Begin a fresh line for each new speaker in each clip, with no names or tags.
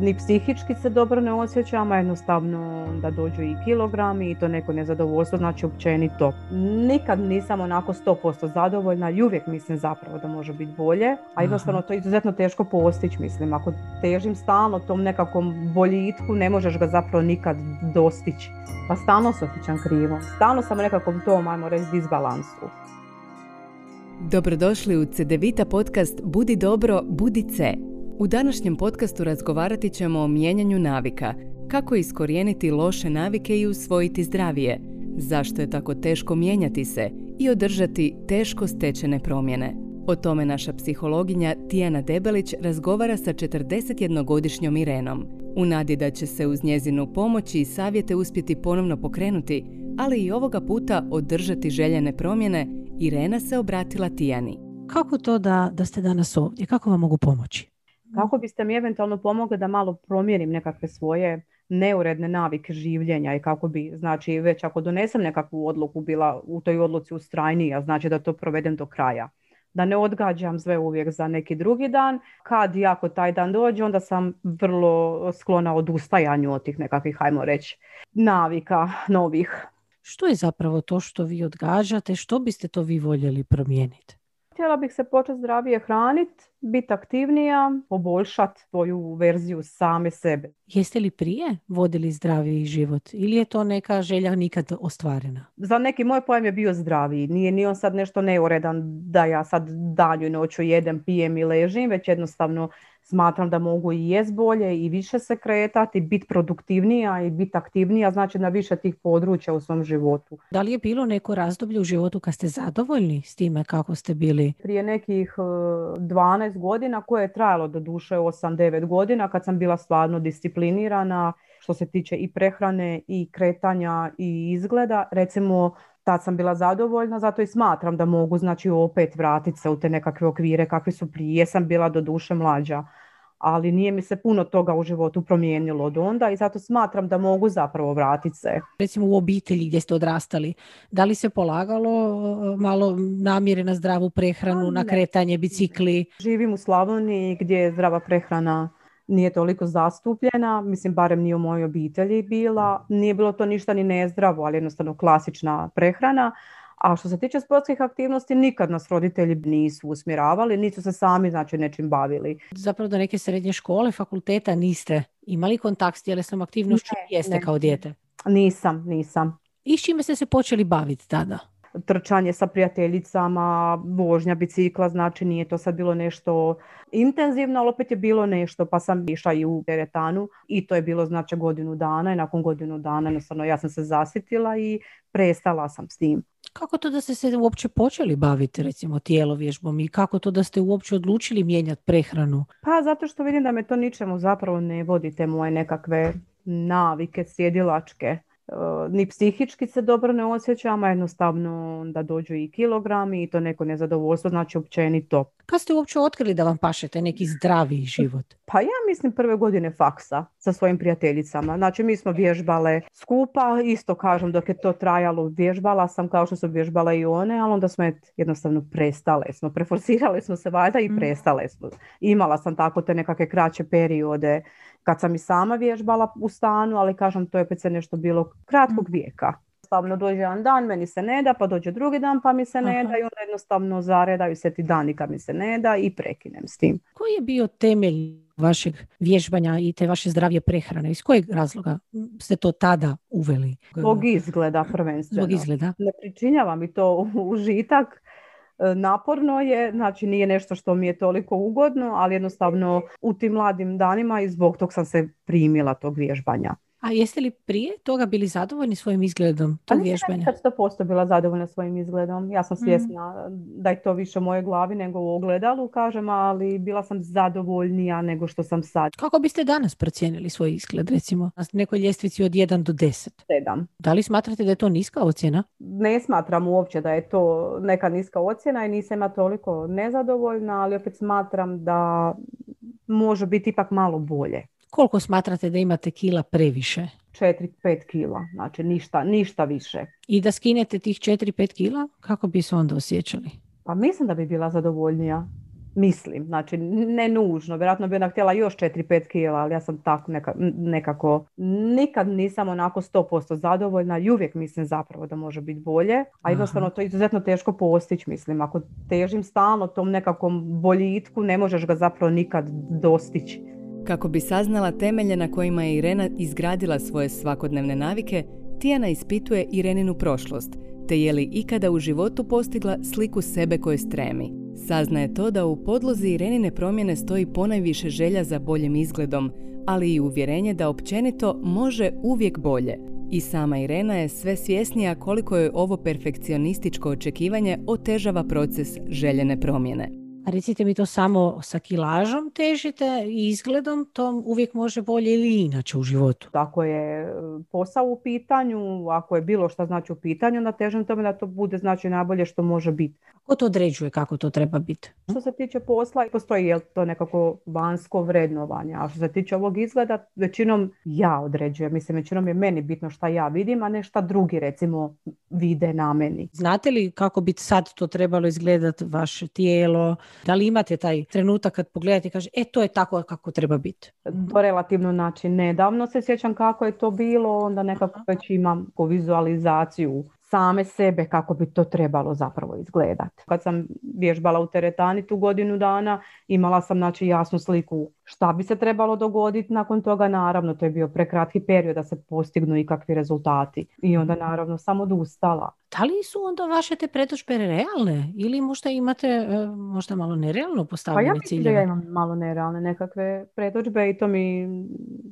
ni psihički se dobro ne osjećam, a jednostavno da dođu i kilogrami i to neko nezadovoljstvo, znači općenito. Nikad nisam onako 100% zadovoljna i uvijek mislim zapravo da može biti bolje, a jednostavno to je izuzetno teško postići, mislim. Ako težim stalno tom nekakvom boljitku, ne možeš ga zapravo nikad dostići. Pa stalno se osjećam krivo. Stalno sam nekakvom tom, ajmo reći, disbalansu.
Dobrodošli u CDVita podcast Budi dobro, budi C. U današnjem podcastu razgovarati ćemo o mijenjanju navika, kako iskorijeniti loše navike i usvojiti zdravije, zašto je tako teško mijenjati se i održati teško stečene promjene. O tome naša psihologinja Tijana Debelić razgovara sa 41-godišnjom Irenom. U nadi da će se uz njezinu pomoć i savjete uspjeti ponovno pokrenuti, ali i ovoga puta održati željene promjene, Irena se obratila Tijani.
Kako to da, da ste danas ovdje? Kako vam mogu pomoći?
Kako biste mi eventualno pomogli da malo promijenim nekakve svoje neuredne navike življenja i kako bi, znači već ako donesem nekakvu odluku bila u toj odluci ustrajnija, znači da to provedem do kraja. Da ne odgađam sve uvijek za neki drugi dan. Kad i ako taj dan dođe, onda sam vrlo sklona odustajanju od tih nekakvih, hajmo reći, navika novih.
Što je zapravo to što vi odgađate? Što biste to vi voljeli promijeniti?
Htjela bih se početi zdravije hraniti, biti aktivnija, poboljšati svoju verziju same sebe.
Jeste li prije vodili zdraviji život ili je to neka želja nikad ostvarena?
Za neki moj pojam je bio zdraviji. Nije ni on sad nešto neuredan da ja sad danju noću jedem, pijem i ležim, već jednostavno smatram da mogu i jest bolje i više se kretati, biti produktivnija i biti aktivnija, znači na više tih područja u svom životu.
Da li je bilo neko razdoblje u životu kad ste zadovoljni s time kako ste bili?
Prije nekih 12 godina koje je trajalo do duše 8-9 godina kad sam bila stvarno disciplinirana što se tiče i prehrane i kretanja i izgleda. Recimo tad sam bila zadovoljna, zato i smatram da mogu znači opet vratiti se u te nekakve okvire kakvi su prije. Sam bila do duše mlađa, ali nije mi se puno toga u životu promijenilo od onda i zato smatram da mogu zapravo vratiti se.
Recimo u obitelji gdje ste odrastali, da li se polagalo e, malo namjere na zdravu prehranu, na kretanje, bicikli?
Živim u Slavoniji gdje je zdrava prehrana nije toliko zastupljena, mislim barem nije u mojoj obitelji bila, nije bilo to ništa ni nezdravo, ali jednostavno klasična prehrana. A što se tiče sportskih aktivnosti, nikad nas roditelji nisu usmjeravali, nisu se sami znači nečim bavili.
Zapravo do neke srednje škole, fakulteta niste imali kontakt s tjelesnom aktivnošću, ne, jeste kao dijete?
Nisam, nisam.
I s čime ste se počeli baviti tada?
Trčanje sa prijateljicama, vožnja bicikla, znači nije to sad bilo nešto intenzivno, ali opet je bilo nešto, pa sam išla i u teretanu i to je bilo znači godinu dana i nakon godinu dana jednostavno ja sam se zasitila i prestala sam s tim.
Kako to da ste se uopće počeli baviti recimo tijelovježbom i kako to da ste uopće odlučili mijenjati prehranu?
Pa zato što vidim da me to ničemu zapravo ne vodite moje nekakve navike sjedilačke ni psihički se dobro ne osjećam, a jednostavno da dođu i kilogrami i to neko nezadovoljstvo, znači općenito.
Kad ste uopće otkrili da vam pašete neki zdraviji život?
Pa ja mislim prve godine faksa sa svojim prijateljicama. Znači mi smo vježbale skupa, isto kažem dok je to trajalo, vježbala sam kao što su vježbale i one, ali onda smo jednostavno prestale smo, preforsirale smo se valjda i mm. prestale smo. Imala sam tako te nekakve kraće periode kad sam i sama vježbala u stanu, ali kažem to je opet se nešto bilo kratkog mm. vijeka. Jednostavno dođe jedan dan, meni se ne da, pa dođe drugi dan pa mi se ne da i onda jednostavno zaredaju se ti dani kad mi se ne da i prekinem s tim.
Koji je bio temelj vašeg vježbanja i te vaše zdravije prehrane? Iz kojeg razloga ste to tada uveli?
Zbog izgleda prvenstveno.
Zbog izgleda.
Ne pričinjava mi to užitak, naporno je, znači nije nešto što mi je toliko ugodno, ali jednostavno u tim mladim danima i zbog tog sam se primila tog vježbanja.
A jeste li prije toga bili zadovoljni svojim izgledom vježbanja?
Pa nisam posto bila zadovoljna svojim izgledom. Ja sam mhm. svjesna da je to više u mojoj glavi nego u ogledalu, kažem, ali bila sam zadovoljnija nego što sam sad.
Kako biste danas procijenili svoj izgled, recimo, na nekoj ljestvici od 1 do 10?
7.
Da li smatrate da je to niska ocjena?
Ne smatram uopće da je to neka niska ocjena i nisam ja toliko nezadovoljna, ali opet smatram da može biti ipak malo bolje.
Koliko smatrate da imate kila previše?
4-5 kila, znači ništa, ništa više.
I da skinete tih 4-5 kila, kako bi se onda osjećali?
Pa mislim da bi bila zadovoljnija. Mislim, znači ne nužno, vjerojatno bi ona htjela još 4-5 kila, ali ja sam tako neka, nekako, nikad nisam onako 100% zadovoljna i uvijek mislim zapravo da može biti bolje, a jednostavno to je izuzetno teško postići, mislim, ako težim stalno tom nekakvom boljitku, ne možeš ga zapravo nikad dostići.
Kako bi saznala temelje na kojima je Irena izgradila svoje svakodnevne navike, Tijana ispituje Ireninu prošlost, te je li ikada u životu postigla sliku sebe koje stremi. Saznaje to da u podlozi Irenine promjene stoji ponajviše želja za boljim izgledom, ali i uvjerenje da općenito može uvijek bolje. I sama Irena je sve svjesnija koliko je ovo perfekcionističko očekivanje otežava proces željene promjene.
A recite mi to samo sa kilažom težite i izgledom, to uvijek može bolje ili inače u životu?
Ako je e, posao u pitanju, ako je bilo što znači u pitanju, onda težim tome da to bude znači najbolje što može biti.
Ko to određuje kako to treba biti?
Što se tiče posla, postoji je to nekako vanjsko vrednovanje, a što se tiče ovog izgleda, većinom ja određujem. Mislim, većinom je meni bitno šta ja vidim, a ne šta drugi recimo vide na meni.
Znate li kako bi sad to trebalo izgledati vaše tijelo? Da li imate taj trenutak kad pogledate i kaže, e to je tako kako treba biti?
To relativno znači nedavno se sjećam kako je to bilo, onda nekako već imam vizualizaciju same sebe kako bi to trebalo zapravo izgledati. Kad sam vježbala u teretani tu godinu dana, imala sam znači jasnu sliku šta bi se trebalo dogoditi nakon toga. Naravno, to je bio prekratki period da se postignu ikakvi rezultati. I onda naravno sam odustala.
Da li su onda vaše te predođbe realne ili možda imate e, možda malo nerealno postavljene
pa ja
ciljeve?
ja imam malo nerealne nekakve predođbe i to mi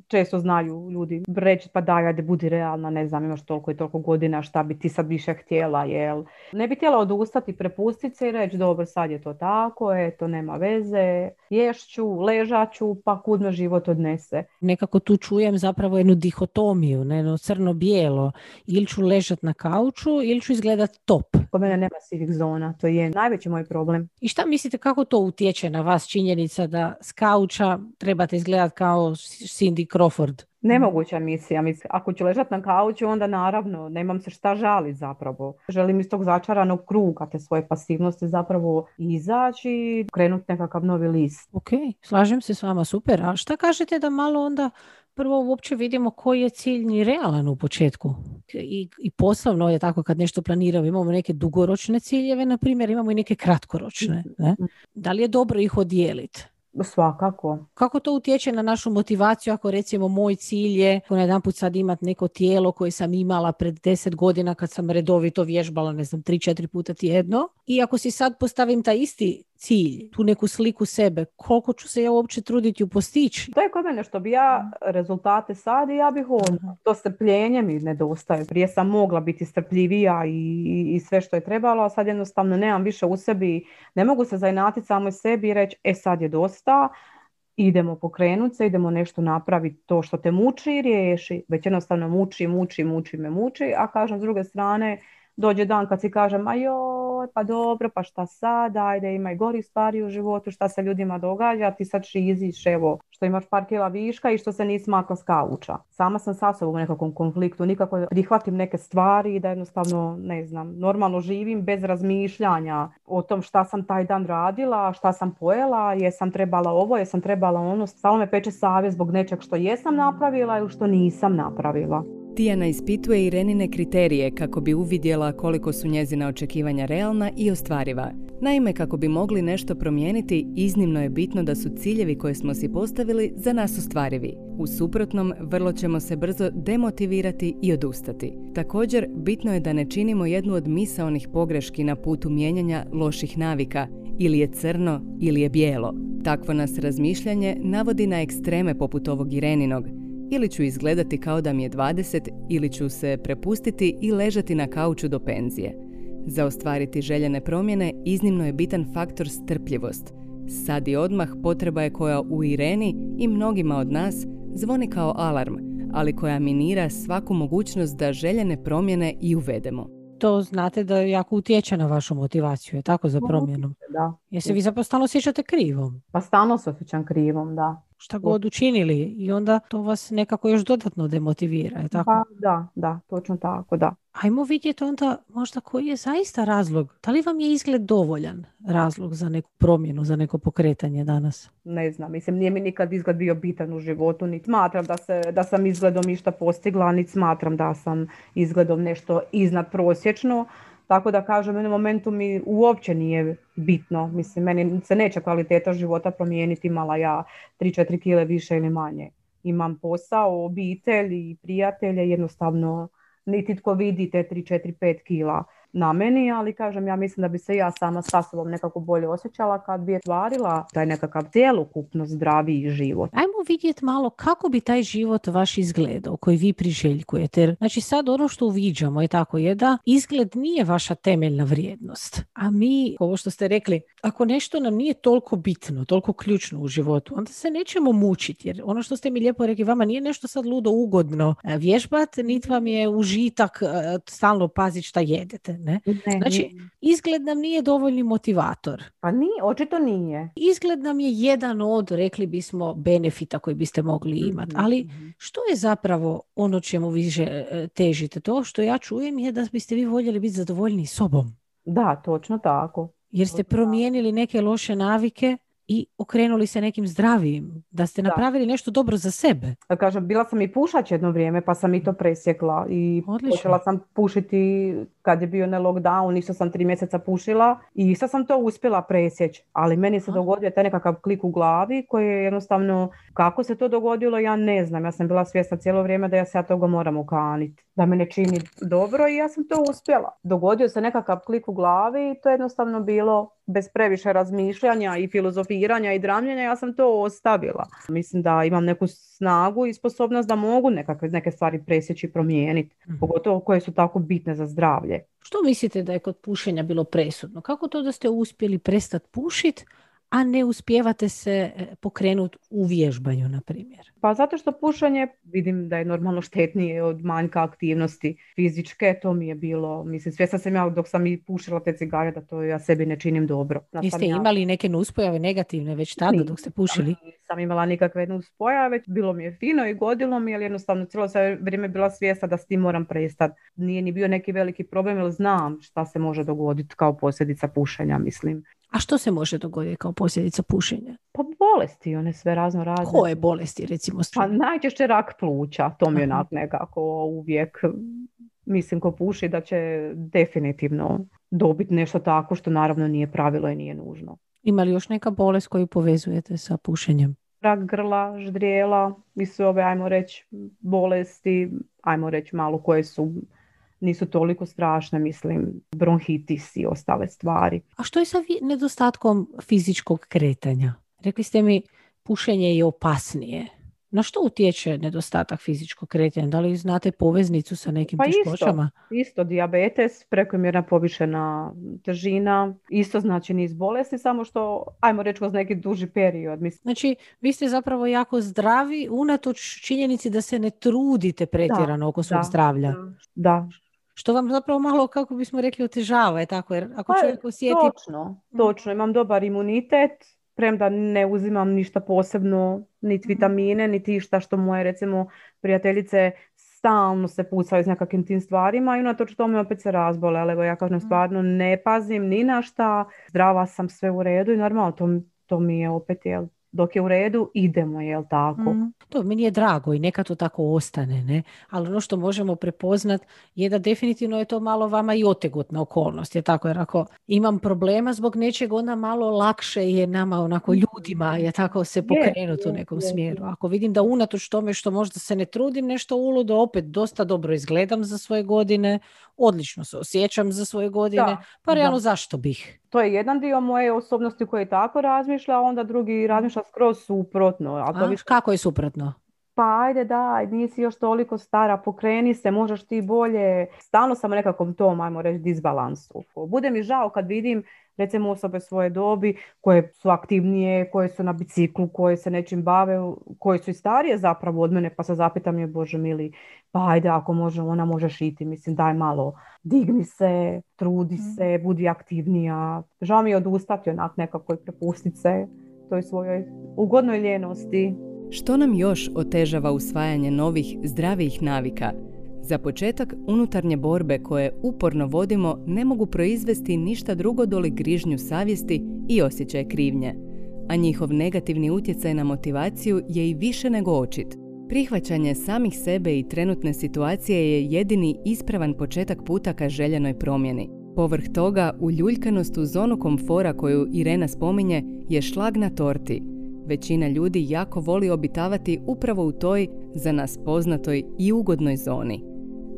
često znaju ljudi reći pa daj, ajde budi realna, ne znam, imaš toliko i toliko godina, šta bi ti sad više htjela, jel? Ne bi htjela odustati, prepustiti se i reći dobro, sad je to tako, to nema veze, ješću, ležaću, pa kud me život odnese.
Nekako tu čujem zapravo jednu dihotomiju, jedno crno-bijelo. Ili ću ležat na kauču ili ću izgledat top.
Kod mene nema sivih zona, to je najveći moj problem.
I šta mislite kako to utječe na vas činjenica da s kauča trebate izgledat kao Cindy Crawford?
Nemoguća misija. Ako ću ležati na kauču, onda naravno nemam se šta žali zapravo. Želim iz tog začaranog kruga te svoje pasivnosti zapravo izaći i krenuti nekakav novi list.
Ok, slažem se s vama, super. A šta kažete da malo onda prvo uopće vidimo koji je cilj ni realan u početku. I, I poslovno je tako kad nešto planiramo, imamo neke dugoročne ciljeve, na primjer, imamo i neke kratkoročne. Ne? Mhm. Da li je dobro ih odijeliti?
Svakako.
Kako to utječe na našu motivaciju ako recimo moj cilj je na jedan put sad imat neko tijelo koje sam imala pred deset godina kad sam redovito vježbala, ne znam, tri, četiri puta tjedno. I ako si sad postavim taj isti cilj, tu neku sliku sebe, koliko ću se ja uopće truditi u postići?
To je kod mene što bi ja rezultate sad i ja bih ono, to strpljenje mi nedostaje. Prije sam mogla biti strpljivija i, i sve što je trebalo, a sad jednostavno nemam više u sebi, ne mogu se zainatiti samo sebi i reći, e sad je dosta, idemo pokrenuti se, idemo nešto napraviti, to što te muči i riješi, već jednostavno muči, muči, muči me muči, a kažem s druge strane, dođe dan kad si kažem, a joj, pa dobro, pa šta sad, ajde, ima i gori stvari u životu, šta se ljudima događa, ti sad šiziš, evo, što imaš par kila viška i što se nisi makla s. Sama sam sa sobom u nekakvom konfliktu, nikako prihvatim neke stvari da jednostavno, ne znam, normalno živim bez razmišljanja o tom šta sam taj dan radila, šta sam pojela, jesam trebala ovo, jesam trebala ono, samo me peče savjest zbog nečeg što jesam napravila ili što nisam napravila.
Tijana ispituje Irenine kriterije kako bi uvidjela koliko su njezina očekivanja realna i ostvariva. Naime, kako bi mogli nešto promijeniti, iznimno je bitno da su ciljevi koje smo si postavili za nas ostvarivi. U suprotnom, vrlo ćemo se brzo demotivirati i odustati. Također, bitno je da ne činimo jednu od misaonih pogreški na putu mijenjanja loših navika, ili je crno ili je bijelo. Takvo nas razmišljanje navodi na ekstreme poput ovog Ireninog, ili ću izgledati kao da mi je 20 ili ću se prepustiti i ležati na kauču do penzije. Za ostvariti željene promjene iznimno je bitan faktor strpljivost. Sad i odmah potreba je koja u Ireni i mnogima od nas zvoni kao alarm, ali koja minira svaku mogućnost da željene promjene i uvedemo.
To znate da jako utječe na vašu motivaciju, je tako za promjenu?
Da.
Jer se vi zapravo stalno osjećate krivom?
Pa stalno se osjećam krivom, da.
Šta god učinili i onda to vas nekako još dodatno demotivira. Je tako?
Pa da, da, točno tako, da.
Ajmo vidjeti onda možda koji je zaista razlog. Da li vam je izgled dovoljan razlog za neku promjenu, za neko pokretanje danas?
Ne znam, mislim, nije mi nikad izgled bio bitan u životu, niti smatram da, se, da sam izgledom išta postigla, niti smatram da sam izgledom nešto iznad prosječno. Tako da kažem, u momentu mi uopće nije bitno. Mislim, meni se neće kvaliteta života promijeniti, imala ja 3-4 kile više ili manje. Imam posao, obitelj i prijatelje, jednostavno niti tko vidi te 3, 4, 5 kila na meni, ali kažem ja mislim da bi se ja sama sa sobom nekako bolje osjećala kad bi stvarila taj nekakav cjelokupno zdraviji život.
Ajmo vidjeti malo kako bi taj život vaš izgledao koji vi priželjkujete. Znači sad ono što uviđamo je tako je da izgled nije vaša temeljna vrijednost. A mi, ovo što ste rekli, ako nešto nam nije toliko bitno, toliko ključno u životu, onda se nećemo mučiti. Jer ono što ste mi lijepo rekli, vama nije nešto sad ludo ugodno vježbat, niti vam je užitak e, stalno paziti šta jedete ne? znači, izgled nam nije dovoljni motivator.
Pa nije, očito nije.
Izgled nam je jedan od, rekli bismo, benefita koji biste mogli mhm, imati. Ali mhm. što je zapravo ono čemu vi e, težite? To što ja čujem je da biste vi voljeli biti zadovoljni sobom.
Da, točno tako.
Jer ste promijenili neke loše navike i okrenuli se nekim zdravijim, da ste napravili nešto dobro za sebe.
Kažem, bila sam i pušač jedno vrijeme pa sam i to presjekla i Odlično. počela sam pušiti kad je bio na lockdown, isto sam tri mjeseca pušila i isto sam to uspjela presjeći, ali meni se dogodio taj nekakav klik u glavi koji je jednostavno, kako se to dogodilo ja ne znam, ja sam bila svjesna cijelo vrijeme da ja se ja toga moram ukaniti, da me ne čini dobro i ja sam to uspjela. Dogodio se nekakav klik u glavi i to je jednostavno bilo bez previše razmišljanja i filozofiranja i dramljenja, ja sam to ostavila. Mislim da imam neku snagu i sposobnost da mogu nekakve, neke stvari presjeći i promijeniti, mm pogotovo koje su tako bitne za zdravlje.
Što mislite da je kod pušenja bilo presudno? Kako to da ste uspjeli prestati pušiti, a ne uspijevate se e, pokrenuti u vježbanju, na primjer?
Pa zato što pušanje vidim da je normalno štetnije od manjka aktivnosti fizičke, to mi je bilo, mislim, svjesna sam ja dok sam i pušila te cigare da to ja sebi ne činim dobro.
Jeste imali neke nuspojave negativne već tada dok ste pušili?
Nisam imala nikakve nuspojave, već bilo mi je fino i godilo mi, ali jednostavno cijelo sve vrijeme bila svjesna da s tim moram prestati. Nije ni bio neki veliki problem, jer znam šta se može dogoditi kao posljedica pušenja, mislim.
A što se može dogoditi kao posljedica pušenja?
Pa bolesti, one sve razno razne.
Koje bolesti, recimo?
Pa najčešće rak pluća, to mi je onak nekako uvijek, mislim ko puši da će definitivno dobiti nešto tako što naravno nije pravilo i nije nužno.
Ima li još neka bolest koju povezujete sa pušenjem?
Rak grla, ždrijela i sve ove, ajmo reći, bolesti, ajmo reći malo koje su nisu toliko strašne, mislim, bronhitis i ostale stvari.
A što je sa nedostatkom fizičkog kretanja? Rekli ste mi, pušenje je opasnije. Na što utječe nedostatak fizičkog kretanja? Da li znate poveznicu sa nekim pa
teškoćama? Isto, isto diabetes, prekomjerna povišena težina, isto znači niz bolesti, samo što, ajmo reći, kroz neki duži period. Mislim.
Znači, vi ste zapravo jako zdravi unatoč činjenici da se ne trudite pretjerano oko svog zdravlja.
Da,
što vam zapravo malo, kako bismo rekli, otežava, je tako? Jer ako
pa,
čovjek osjeti...
Točno, točno. Imam dobar imunitet, premda ne uzimam ništa posebno, niti vitamine, niti išta što moje, recimo, prijateljice stalno se pucaju s nekakvim tim stvarima i unatoč tome opet se razbole. Ali evo ja kažem, stvarno ne pazim ni na šta, zdrava sam sve u redu i normalno to, to mi je opet jel, dok je u redu idemo, jel tako? Mm.
To meni je drago i neka to tako ostane, ne? Ali ono što možemo prepoznat je da definitivno je to malo vama i otegotna okolnost, je tako? Jer ako imam problema zbog nečeg, onda malo lakše je nama onako mm. ljudima, je tako, se pokrenuti u nekom smjeru. Ako vidim da unatoč tome što možda se ne trudim nešto uludo, opet dosta dobro izgledam za svoje godine, odlično se osjećam za svoje godine, pa realno zašto bih?
To je jedan dio moje osobnosti koji tako razmišlja, a onda drugi razmišlja skroz suprotno.
A, to Kako je suprotno?
Pa ajde daj, nisi još toliko stara, pokreni se, možeš ti bolje. Stalno sam u nekakvom tom, ajmo reći, disbalansu. Bude mi žao kad vidim recimo osobe svoje dobi koje su aktivnije, koje su na biciklu, koje se nečim bave, koje su i starije zapravo od mene, pa se zapitam je, Bože mili, pa ajde ako može, ona može šiti, mislim daj malo, digni se, trudi mhm. se, budi aktivnija. Žao mi je odustati onak nekako i prepustiti se toj svojoj ugodnoj ljenosti.
Što nam još otežava usvajanje novih zdravijih navika? Za početak, unutarnje borbe koje uporno vodimo ne mogu proizvesti ništa drugo doli grižnju savjesti i osjećaj krivnje. A njihov negativni utjecaj na motivaciju je i više nego očit. Prihvaćanje samih sebe i trenutne situacije je jedini ispravan početak puta ka željenoj promjeni. Povrh toga, uljuljkanost u zonu komfora koju Irena spominje je šlag na torti. Većina ljudi jako voli obitavati upravo u toj, za nas poznatoj i ugodnoj zoni.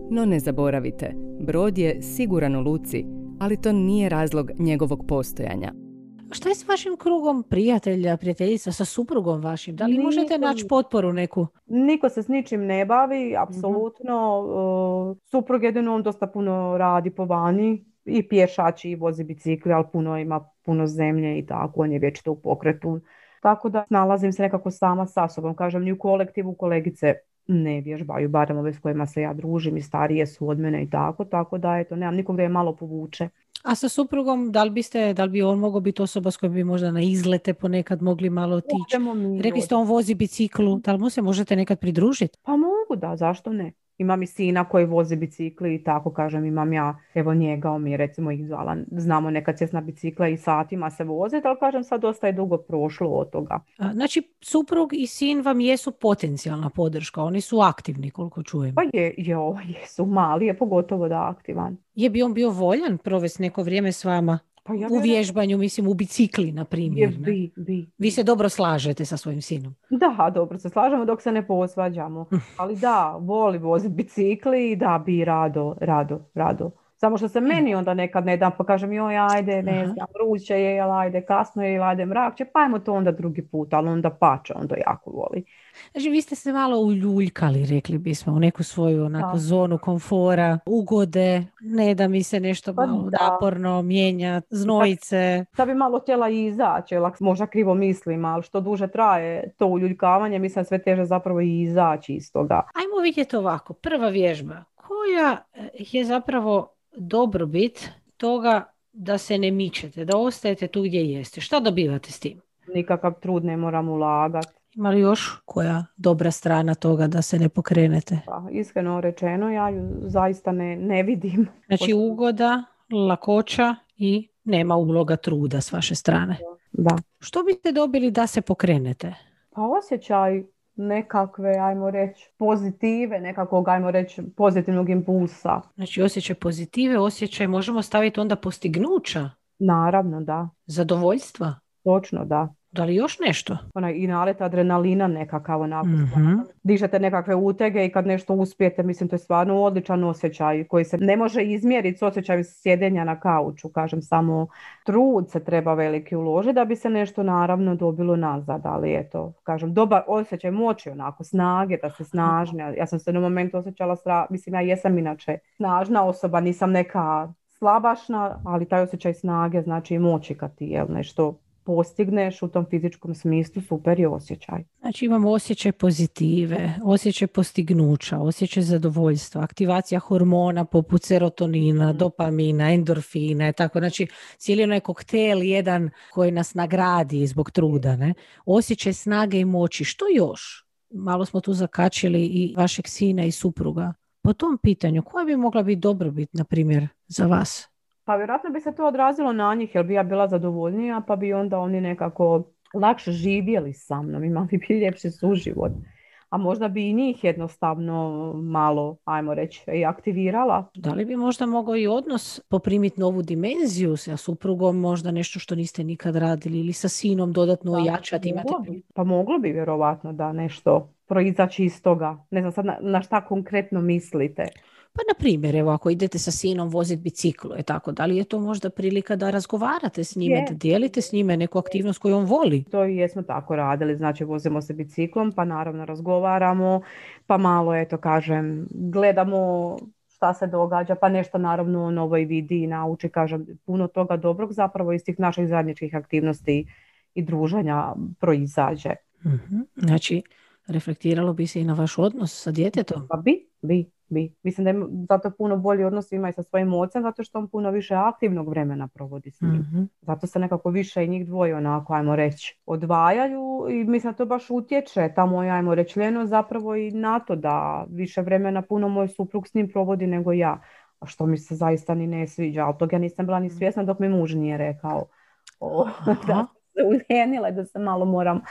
No ne zaboravite, brod je siguran u luci, ali to nije razlog njegovog postojanja.
Šta je s vašim krugom prijatelja, prijateljica, sa suprugom vašim? Da li možete naći potporu neku?
Niko se s ničim ne bavi, apsolutno. Uh, Suprug jedino on dosta puno radi po vani i pješači i vozi bicikli, ali puno ima puno zemlje i tako, on je već to u pokretu. Tako da nalazim se nekako sama sa sobom. Kažem, ni u kolektivu kolegice ne vježbaju, barem ove s kojima se ja družim i starije su od mene i tako, tako da eto, nemam nikog da je malo povuče.
A sa suprugom, da li, biste, da li bi on mogao biti osoba s kojom bi možda na izlete ponekad mogli malo otići? Rekli ste on vozi biciklu, da li mu se možete nekad pridružiti?
Pa mogu da, zašto ne? Imam i sina koji vozi bicikli i tako kažem imam ja, evo njega, on mi je recimo izvala, znamo neka cjesna bicikla i satima se voze, ali kažem sad dosta je dugo prošlo od toga.
Znači suprug i sin vam jesu potencijalna podrška, oni su aktivni koliko čujem.
Pa je, je, jesu, mali je pogotovo da aktivan.
Je bi on bio voljan provesti neko vrijeme s vama? Pa ja u vježbanju, mislim u bicikli, na primjer.
Bi, bi.
Vi se dobro slažete sa svojim sinom?
Da, dobro se slažemo dok se ne posvađamo. Ali da, voli voziti bicikli i da bi rado, rado, rado. Samo što se meni onda nekad ne dam, pa kažem joj ajde, ne znam, vruće je, jel ajde, kasno je, jel ajde, mrak će, pa ajmo to onda drugi put, ali onda pače, onda jako voli.
Znači, vi ste se malo uljuljkali, rekli bismo, u neku svoju onako zonu komfora, ugode, ne da mi se nešto pa malo naporno mijenja, znojice.
Da bi malo htjela izaći, možda krivo mislim, ali što duže traje to uljuljkavanje, mislim sve teže zapravo i izaći iz toga.
Ajmo vidjeti ovako, prva vježba, koja je zapravo dobrobit toga da se ne mičete, da ostajete tu gdje jeste. Šta dobivate s tim?
Nikakav trud ne moram ulagati.
Ima li još koja dobra strana toga da se ne pokrenete?
Pa, iskreno rečeno, ja ju zaista ne, ne vidim.
Znači ugoda, lakoća i nema uloga truda s vaše strane.
Da.
Što biste dobili da se pokrenete?
Pa osjećaj nekakve, ajmo reći, pozitive, nekakvog, ajmo reći, pozitivnog impulsa.
Znači osjećaj pozitive, osjećaj, možemo staviti onda postignuća?
Naravno, da.
Zadovoljstva?
Točno, da.
Da li još nešto?
Onaj i nalet adrenalina nekakav onako. mm Dižete nekakve utege i kad nešto uspijete, mislim to je stvarno odličan osjećaj koji se ne može izmjeriti s osjećajem sjedenja na kauču. Kažem samo trud se treba veliki uložiti da bi se nešto naravno dobilo nazad, ali eto, kažem, dobar osjećaj moći onako, snage, da se snažne. Ja sam se na momentu osjećala, stra... mislim ja jesam inače snažna osoba, nisam neka slabašna, ali taj osjećaj snage znači moći kad ti je nešto postigneš u tom fizičkom smislu super je osjećaj.
Znači imamo osjećaj pozitive, osjećaj postignuća, osjećaj zadovoljstva, aktivacija hormona poput serotonina, mhm. dopamina, endorfina, tako znači cijeli onaj koktel jedan koji nas nagradi zbog truda, ne? Osjećaj snage i moći. Što još? Malo smo tu zakačili i vašeg sina i supruga. Po tom pitanju, koja bi mogla biti dobrobit, na primjer, za vas?
Pa vjerojatno bi se to odrazilo na njih jer bi ja bila zadovoljnija pa bi onda oni nekako lakše živjeli sa mnom, imali bi ljepši suživot. A možda bi i njih jednostavno malo, ajmo reći, i aktivirala.
Da li bi možda mogao i odnos poprimiti novu dimenziju sa suprugom, možda nešto što niste nikad radili ili sa sinom dodatno ojačati?
Imate... Pa moglo bi vjerovatno da nešto proizaći iz toga. Ne znam sad na, na šta konkretno mislite.
Pa na primjer, evo ako idete sa sinom voziti biciklu, je tako, da li je to možda prilika da razgovarate s njime, da dijelite s njime neku aktivnost koju on voli?
To i jesmo tako radili, znači vozimo se biciklom, pa naravno razgovaramo, pa malo, eto kažem, gledamo šta se događa, pa nešto naravno on ovo i vidi i nauči, kažem, puno toga dobrog zapravo iz tih naših zajedničkih aktivnosti i druženja proizađe.
uh Znači, reflektiralo bi se i na vaš odnos sa djetetom?
Pa bi, bi. Bi. Mislim da je zato puno bolji odnos ima i sa svojim ocem, zato što on puno više aktivnog vremena provodi s njim.
Mhm.
Zato se nekako više i njih dvoje onako, ajmo reći, odvajaju i mislim da to baš utječe, ta moja, ajmo reći, ljenost zapravo i na to da više vremena puno moj suprug s njim provodi nego ja. A što mi se zaista ni ne sviđa, ali toga nisam bila ni svjesna dok mi muž nije rekao. O, da sam se uljenila i da se malo moram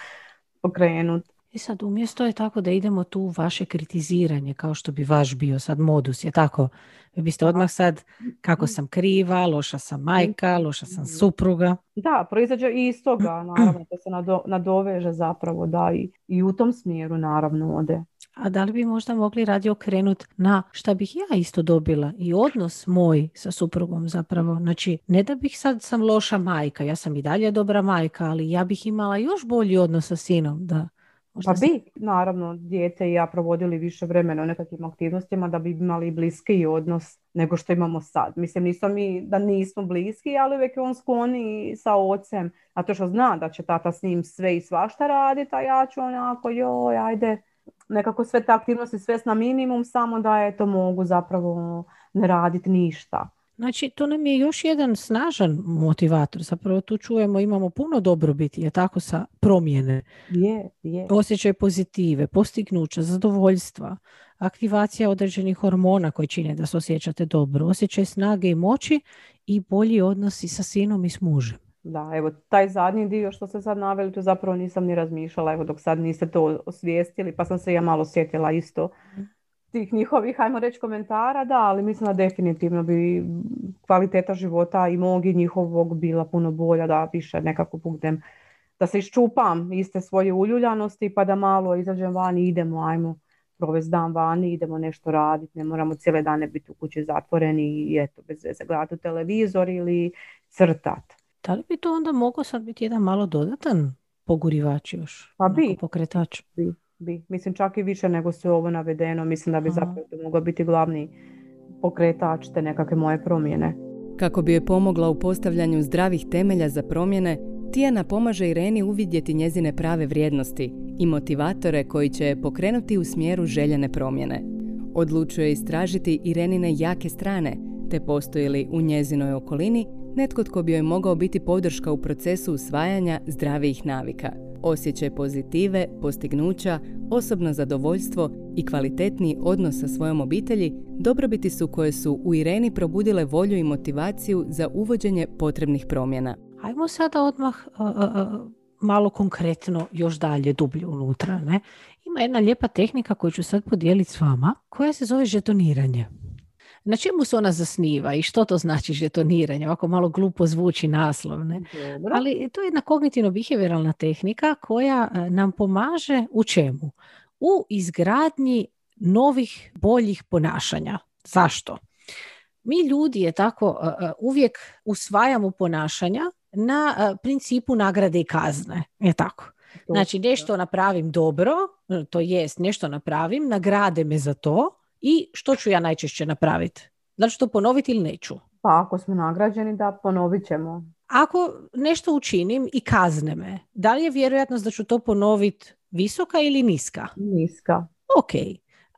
pokrenuti.
I sad umjesto je tako da idemo tu u vaše kritiziranje kao što bi vaš bio sad modus, je tako? Vi biste odmah sad kako sam kriva, loša sam majka, loša sam supruga.
Da, proizađe i iz toga, naravno, to se nado- nadoveže zapravo, da, i, i u tom smjeru naravno ode.
A da li bi možda mogli radije okrenut na šta bih ja isto dobila i odnos moj sa suprugom zapravo. Znači, ne da bih sad sam loša majka, ja sam i dalje dobra majka, ali ja bih imala još bolji odnos sa sinom. Da, možda
Pa bi, naravno, dijete i ja provodili više vremena u nekakvim aktivnostima da bi imali bliski odnos nego što imamo sad. Mislim, nismo mi da nismo bliski, ali uvijek je on skloni sa ocem, zato što zna da će tata s njim sve i svašta raditi, a ja ću onako, joj, ajde, nekako sve te aktivnosti svest na minimum, samo da eto mogu zapravo ne raditi ništa.
Znači, to nam je još jedan snažan motivator. Zapravo tu čujemo, imamo puno dobrobiti, je tako, sa promjene.
Je, je.
Osjećaj pozitive, postignuća, zadovoljstva, aktivacija određenih hormona koji čine da se osjećate dobro, osjećaj snage i moći i bolji odnosi sa sinom i s mužem.
Da, evo, taj zadnji dio što ste sad naveli, to zapravo nisam ni razmišljala, evo, dok sad niste to osvijestili, pa sam se ja malo sjetila isto tih njihovih, ajmo reći, komentara, da, ali mislim da definitivno bi kvaliteta života i mog i njihovog bila puno bolja, da više nekako budem, da se iščupam iste svoje uljuljanosti, pa da malo izađem van i idemo, ajmo provesti dan vani, idemo nešto raditi, ne moramo cijele dane biti u kući zatvoreni i eto, bez veze gledati u televizor ili crtat.
Da li bi to onda mogao sad biti jedan malo dodatan pogurivač još?
Pa bi.
Pokretač.
Bi, bi. Mislim čak i više nego sve ovo navedeno. Mislim da bi
Aha.
zapravo to mogao biti glavni pokretač te nekakve moje promjene.
Kako bi joj pomogla u postavljanju zdravih temelja za promjene, Tijana pomaže Ireni uvidjeti njezine prave vrijednosti i motivatore koji će je pokrenuti u smjeru željene promjene. Odlučuje istražiti Irenine jake strane, te postoji li u njezinoj okolini netko tko bi joj mogao biti podrška u procesu usvajanja zdravijih navika. Osjećaj pozitive, postignuća, osobno zadovoljstvo i kvalitetniji odnos sa svojom obitelji dobrobiti su koje su u Ireni probudile volju i motivaciju za uvođenje potrebnih promjena.
Ajmo sada odmah a, a, a, malo konkretno još dalje, dublje unutra. Ne? Ima jedna lijepa tehnika koju ću sad podijeliti s vama, koja se zove žetoniranje. Na čemu se ona zasniva i što to znači žetoniranje? Ovako malo glupo zvuči naslov, ne? Ali to je jedna kognitivno-behavioralna tehnika koja e, nam pomaže u čemu? U izgradnji novih, boljih ponašanja. Zašto? Mi ljudi je tako e, e, uvijek usvajamo ponašanja na principu nagrade i kazne. Je tako? Znači nešto napravim dobro, to jest nešto napravim, nagrade me za to i što ću ja najčešće napraviti? Da li ću to ponoviti ili neću?
Pa ako smo nagrađeni da ponovit ćemo.
Ako nešto učinim i kazne me, da li je vjerojatnost da ću to ponoviti visoka ili niska?
Niska.
Ok.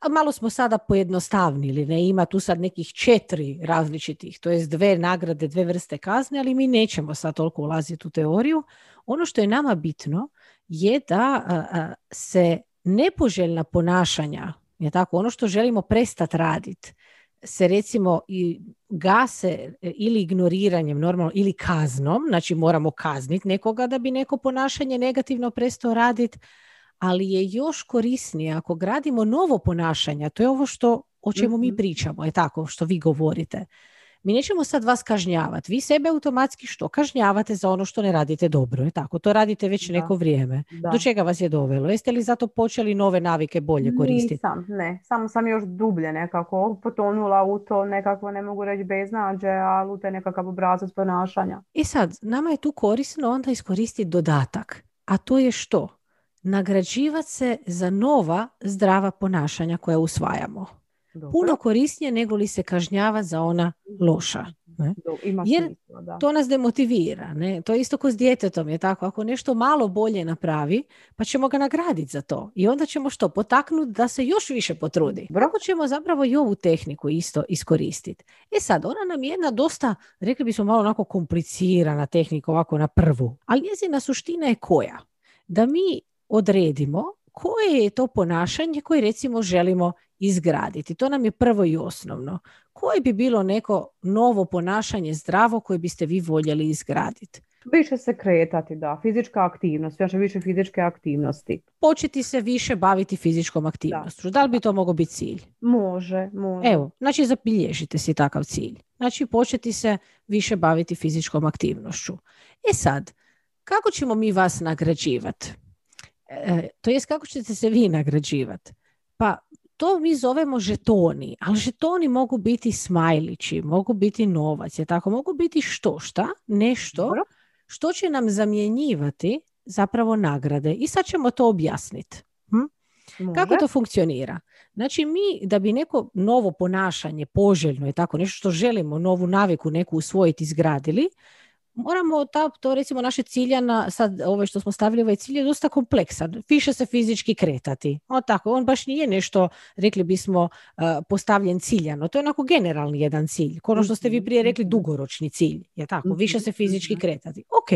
A malo smo sada pojednostavnili, ne ima tu sad nekih četiri različitih, to jest dve nagrade, dve vrste kazne, ali mi nećemo sad toliko ulaziti u teoriju. Ono što je nama bitno je da a, a, se nepoželjna ponašanja, je tako, ono što želimo prestati raditi, se recimo i gase ili ignoriranjem normalno ili kaznom, znači moramo kazniti nekoga da bi neko ponašanje negativno prestao raditi, ali je još korisnije ako gradimo novo ponašanje, to je ovo što o čemu mi
Mhm.
pričamo, je tako što vi govorite. Mi nećemo sad vas kažnjavati. Vi sebe automatski što kažnjavate za ono što ne radite dobro, je tako? To radite već
Da.
neko vrijeme.
Da.
Do čega vas je dovelo? Jeste li zato počeli nove navike bolje koristiti?
Nisam, ne. Samo sam još dublje nekako potonula u to nekako, ne mogu reći beznađe, ali u taj nekakav obrazac ponašanja.
I sad, nama je tu korisno onda iskoristiti dodatak. A to je što? Nagrađivati se za nova zdrava ponašanja koja usvajamo.
Dobro.
Puno korisnije nego li se kažnjava za ona loša. Ne?
Ima
Jer
smisla, da.
To nas demotivira. Ne? To je isto ko s djetetom. Je tako? Ako nešto malo bolje napravi, pa ćemo ga nagraditi za to. I onda ćemo što? Potaknuti da se još više potrudi.
Dobro.
Kako ćemo zapravo i ovu tehniku isto iskoristiti? E sad, ona nam je jedna dosta, rekli bismo malo onako komplicirana tehnika ovako na prvu. Ali njezina suština je koja? Da mi odredimo koje je to ponašanje koje recimo želimo izgraditi. To nam je prvo i osnovno. Koje bi bilo neko novo ponašanje zdravo koje biste vi voljeli izgraditi?
Više se kretati, da. Fizička aktivnost, još više fizičke aktivnosti.
Početi se više baviti fizičkom aktivnošću. Da li bi to mogao biti cilj?
Može, može.
Evo, znači zabilježite si takav cilj. Znači početi se više baviti fizičkom aktivnošću. E sad, kako ćemo mi vas nagrađivati? E, to jest kako ćete se vi nagrađivati? Pa to mi zovemo žetoni, ali žetoni mogu biti smajlići, mogu biti novac, je tako, mogu biti što šta, nešto
Dobro.
što će nam zamjenjivati zapravo nagrade. I sad ćemo to objasniti. Kako
Može.
to funkcionira? Znači mi da bi neko novo ponašanje poželjno je tako nešto što želimo, novu naviku neku usvojiti, izgradili, moramo ta, to recimo naše ciljana, sad ovo što smo stavili ovaj cilj je dosta kompleksan, više se fizički kretati. O tako, on baš nije nešto, rekli bismo, uh, postavljen ciljano. To je onako generalni jedan cilj. Ono što ste vi prije rekli,
Mhm.
dugoročni cilj. Je tako, više se
Mhm,
fizički
mhm.
kretati. Ok,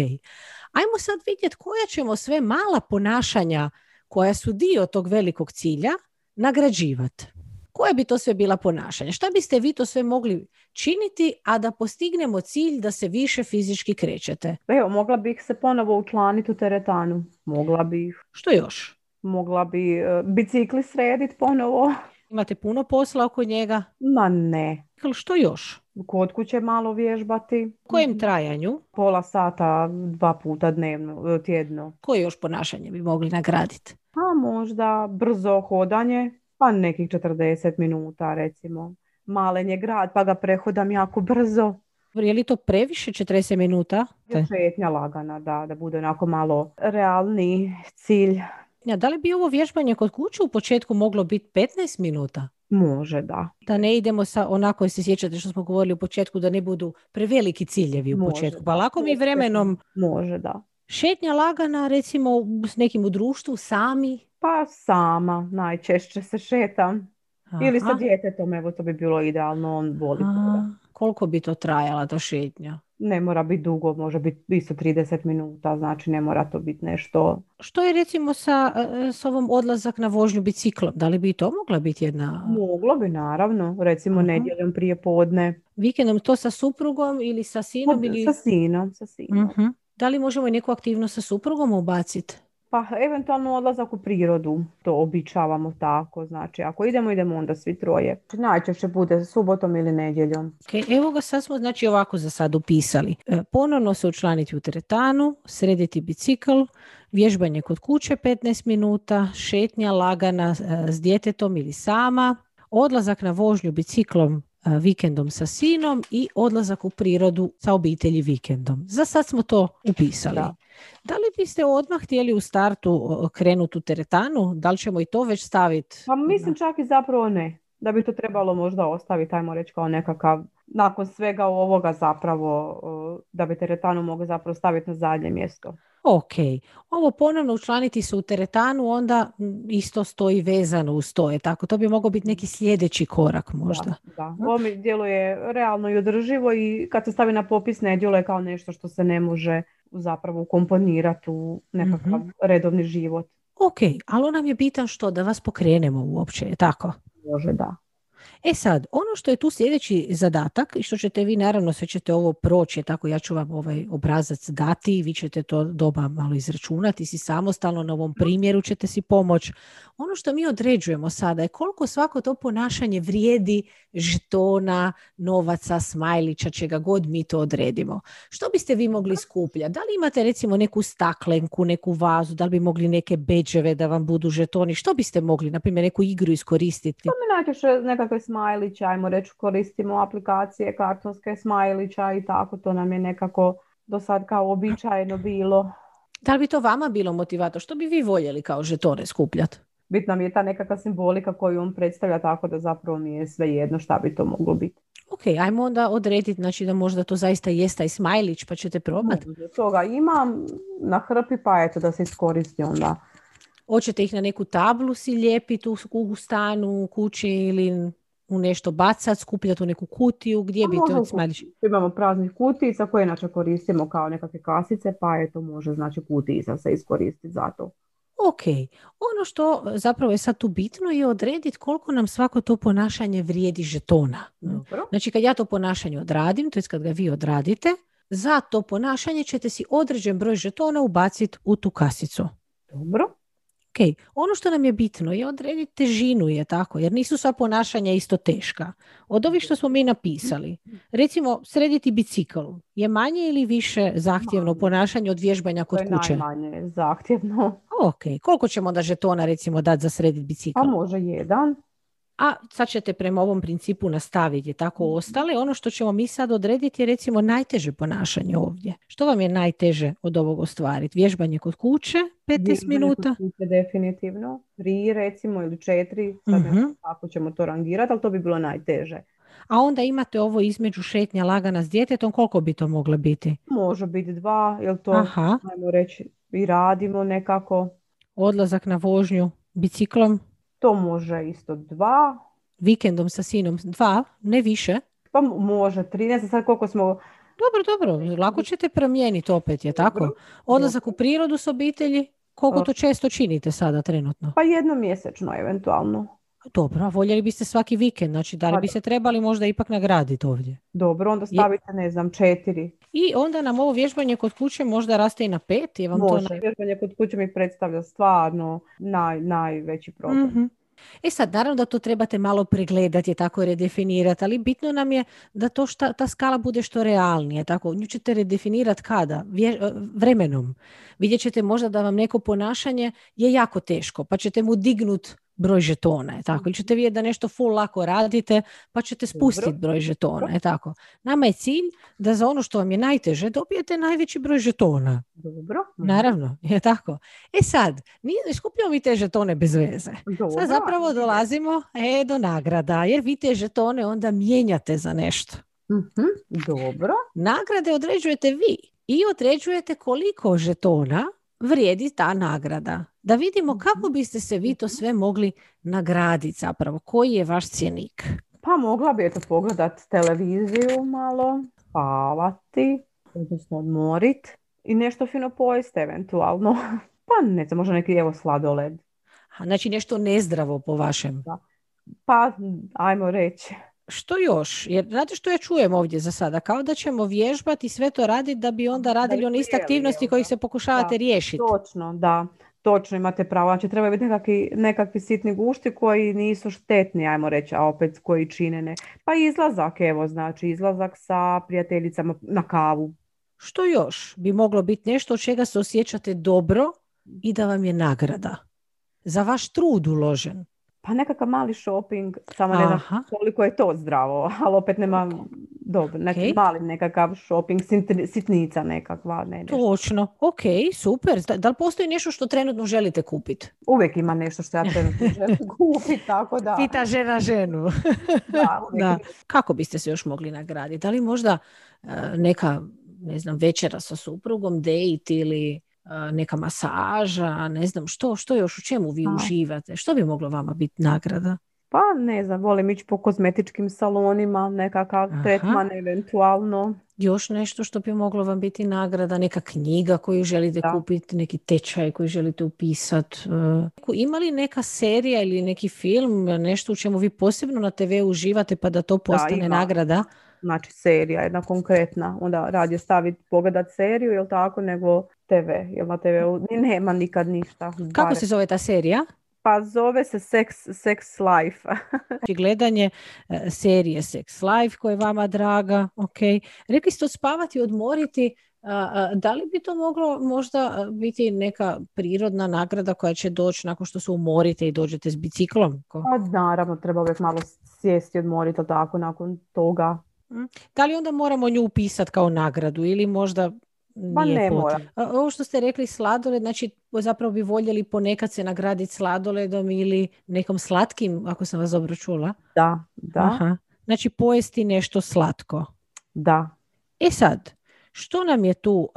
ajmo sad vidjeti koja ćemo sve mala ponašanja koja su dio tog velikog cilja nagrađivati. Koje bi to sve bila ponašanja? Šta biste vi to sve mogli činiti, a da postignemo cilj da se više fizički krećete?
Evo, mogla bih se ponovo učlaniti u teretanu. Mogla bih.
Što još?
Mogla bi e, bicikli srediti ponovo.
Imate puno posla oko njega?
Ma ne.
Ali što još?
Kod kuće malo vježbati.
U kojem trajanju?
Pola sata, dva puta dnevno, e, tjedno.
Koje još ponašanje bi mogli nagraditi?
A možda brzo hodanje, pa nekih 40 minuta recimo. Malen je grad, pa ga prehodam jako brzo.
Je li to previše 40 minuta?
Je šetnja lagana, da, da bude onako malo realni cilj.
Ja, Da li bi ovo vježbanje kod kuće u početku moglo biti 15 minuta?
Može, da.
Da ne idemo sa onako, se sjećate što smo govorili u početku, da ne budu preveliki ciljevi u
Može,
početku. Pa lako mi vremenom
Može, da.
Šetnja lagana, recimo s nekim u društvu, sami.
Pa sama najčešće se šetam. Ili sa djetetom, evo to bi bilo idealno, on voli toga.
Aha. Koliko bi to trajala ta šetnja?
Ne mora biti dugo, može biti isto 30 minuta, znači ne mora to biti nešto.
Što je recimo sa, e, s ovom odlazak na vožnju biciklom? Da li bi i to mogla biti jedna
Moglo bi naravno, recimo
Aha.
nedjeljom prije podne.
vikendom to sa suprugom ili sa sinom ili...
Sa sinom, sa sinom.
Mhm. Da li možemo i neku aktivnost sa suprugom ubaciti?
Pa eventualno odlazak u prirodu, to običavamo tako, znači ako idemo, idemo onda svi troje. Najčešće bude subotom ili nedjeljom.
Ok, evo ga sad smo znači ovako za sad upisali. E, ponovno se učlaniti u teretanu, srediti bicikl, vježbanje kod kuće 15 minuta, šetnja lagana e, s djetetom ili sama, odlazak na vožnju biciklom vikendom sa sinom i odlazak u prirodu sa obitelji vikendom. Za sad smo to upisali.
Da.
Da li biste odmah htjeli u startu krenuti u teretanu? Da li ćemo i to već staviti?
Pa mislim čak i zapravo ne. Da bi to trebalo možda ostaviti, ajmo reći kao nekakav, nakon svega ovoga zapravo, da bi teretanu mogli zapravo staviti na zadnje mjesto.
Ok, ovo ponovno učlaniti se u teretanu onda isto stoji vezano uz to, je tako? To bi mogao biti neki sljedeći korak možda.
Da, da. Ovo mi djeluje realno i održivo i kad se stavi na popis ne djeluje kao nešto što se ne može zapravo ukomponirati u nekakav
Mhm.
redovni život.
Ok, ali on nam je bitan što? Da vas pokrenemo uopće, je tako?
Može, da.
E sad, ono što je tu sljedeći zadatak i što ćete vi naravno sve ćete ovo proći, tako ja ću vam ovaj obrazac dati vi ćete to doba malo izračunati si samostalno na ovom primjeru ćete si pomoć. Ono što mi određujemo sada je koliko svako to ponašanje vrijedi žetona, novaca, smajlića, čega god mi to odredimo. Što biste vi mogli skupljati? Da li imate recimo neku staklenku, neku vazu, da li bi mogli neke beđeve da vam budu žetoni? Što biste mogli, na primjer, neku igru iskoristiti?
Mi najčešće nekakve smajliće, ajmo reći, koristimo aplikacije kartonske smajlića i tako, to nam je nekako do sad kao običajno bilo.
Da li bi to vama bilo motivator? Što bi vi voljeli kao žetone skupljati?
Bitna mi je ta nekakva simbolika koju on predstavlja tako da zapravo mi je svejedno šta bi to moglo biti.
Ok, ajmo onda odrediti, znači da možda to zaista jest taj smajlić pa ćete probati.
Toga imam na hrpi pa eto da se iskoristi onda.
Hoćete ih na neku tablu si lijepiti u, u stanu, u kući ili u nešto bacat, skupljati u neku kutiju, gdje bi to smajlić?
Imamo praznih kutica koje inače koristimo kao nekakve kasice, pa eto može znači kutica se iskoristiti za to.
Ok, ono što zapravo je sad tu bitno je odrediti koliko nam svako to ponašanje vrijedi žetona.
Dobro.
Znači kad ja to ponašanje odradim, to je kad ga vi odradite, za to ponašanje ćete si određen broj žetona ubaciti u tu kasicu.
Dobro.
Ok, ono što nam je bitno je odrediti težinu je tako, jer nisu sva ponašanja isto teška. Od ovih što smo mi napisali, recimo srediti bicikl je manje ili više zahtjevno ponašanje od vježbanja kod kuće?
najmanje zahtjevno.
Ok, koliko ćemo da žetona recimo dati za srediti bicikl?
A može jedan
a sad ćete prema ovom principu nastaviti tako mhm. ostale. Ono što ćemo mi sad odrediti je recimo najteže ponašanje ovdje. Što vam je najteže od ovog ostvariti? Vježbanje kod kuće, 15 Vježbanje minuta? Kod
kuće definitivno, tri recimo ili četiri, sad uh kako ćemo to rangirati, ali to bi bilo najteže.
A onda imate ovo između šetnja lagana s djetetom, koliko bi to moglo biti?
Može biti dva, jel to, Aha. ajmo reći, i radimo nekako.
Odlazak na vožnju biciklom?
To može isto dva.
Vikendom sa sinom dva, ne više?
Pa može, 13, sad koliko smo...
Dobro, dobro, lako ćete promijeniti opet, je tako? Odlazak u prirodu s obitelji, koliko to često činite sada trenutno?
Pa jedno mjesečno eventualno.
Dobro, a voljeli biste svaki vikend, znači da li pa bi se trebali možda ipak nagraditi ovdje?
Dobro, onda stavite, ne znam, četiri.
I onda nam ovo vježbanje kod kuće možda raste i na pet? Je vam
Može,
to
vježbanje kod kuće mi predstavlja stvarno naj, najveći problem. mm
E sad, naravno da to trebate malo pregledati, je tako redefinirati, ali bitno nam je da to šta, ta skala bude što realnije. Tako, nju ćete redefinirati kada? vremenom. Vidjet ćete možda da vam neko ponašanje je jako teško, pa ćete mu dignut broj žetona, je tako. Ili ćete vidjeti da nešto full lako radite, pa ćete spustiti broj žetona, je tako. Nama je cilj da za ono što vam je najteže dobijete najveći broj žetona.
Dobro.
Naravno, je tako. E sad, ne skupljamo mi te žetone bez veze. Sad zapravo dolazimo e, do nagrada, jer vi te žetone onda mijenjate za nešto.
Mhm, dobro.
Nagrade određujete vi i određujete koliko žetona vrijedi ta nagrada. Da vidimo kako mhm. biste se vi to sve mogli nagraditi zapravo. Koji je vaš cjenik?
Pa mogla bi eto pogledat televiziju malo, spavati, odnosno odmorit i nešto fino pojesti eventualno. Pa ne znam, možda neki evo sladoled.
Znači nešto nezdravo po vašem?
Pa, ajmo reći.
Što još? Jer znate što ja čujem ovdje za sada? Kao da ćemo vježbati i sve to raditi da bi onda radili one iste aktivnosti kojih se pokušavate riješiti.
Točno, da. Točno imate pravo. Znači treba biti nekakvi, nekakvi sitni gušti koji nisu štetni, ajmo reći, a opet koji čine ne. Pa izlazak, evo, znači izlazak sa prijateljicama na kavu.
Što još bi moglo biti nešto od čega se osjećate dobro i da vam je nagrada? Za vaš trud uložen.
Pa nekakav mali shopping, samo ne znam koliko je to zdravo, ali opet nema dobro, neki mali nekakav shopping, sitnica nekakva. Ne,
Točno, ok, super. Da li postoji nešto što trenutno želite kupiti?
Uvijek ima nešto što ja trenutno želim kupiti, tako da.
Pita žena ženu. da, da. Kako biste se još mogli nagraditi? Da li možda uh, neka, ne znam, večera sa suprugom, date ili neka masaža, ne znam što, što još, u čemu vi uživate, što bi moglo vama biti nagrada?
Pa ne znam, volim ići po kozmetičkim salonima, nekakav tretman eventualno.
Još nešto što bi moglo vam biti nagrada, neka knjiga koju želite kupiti, neki tečaj koji želite upisati. E, ima li neka serija ili neki film, nešto u čemu vi posebno na TV uživate pa da to postane nagrada?
Znači serija jedna konkretna, onda radije staviti pogledat seriju, jel tako, nego TV, jer na TV nema nikad ništa.
Kako se zove ta serija?
Pa zove se Sex, Sex Life.
Znači, gledanje e, serije Sex Life koja je vama draga, ok. Rekli ste odspavati i odmoriti, da li bi to moglo možda biti neka prirodna nagrada koja će doći nakon što se umorite i dođete s biciklom?
Pa naravno, treba uvijek malo sjesti odmoriti, tako nakon toga.
Hm? Da li onda moramo nju upisati kao nagradu ili možda
pa ne mora.
Ovo što ste rekli sladoled, znači zapravo bi voljeli ponekad se nagraditi sladoledom ili nekom slatkim, ako sam vas dobro čula.
Da, da.
znači pojesti nešto slatko.
Da.
E sad, što nam je tu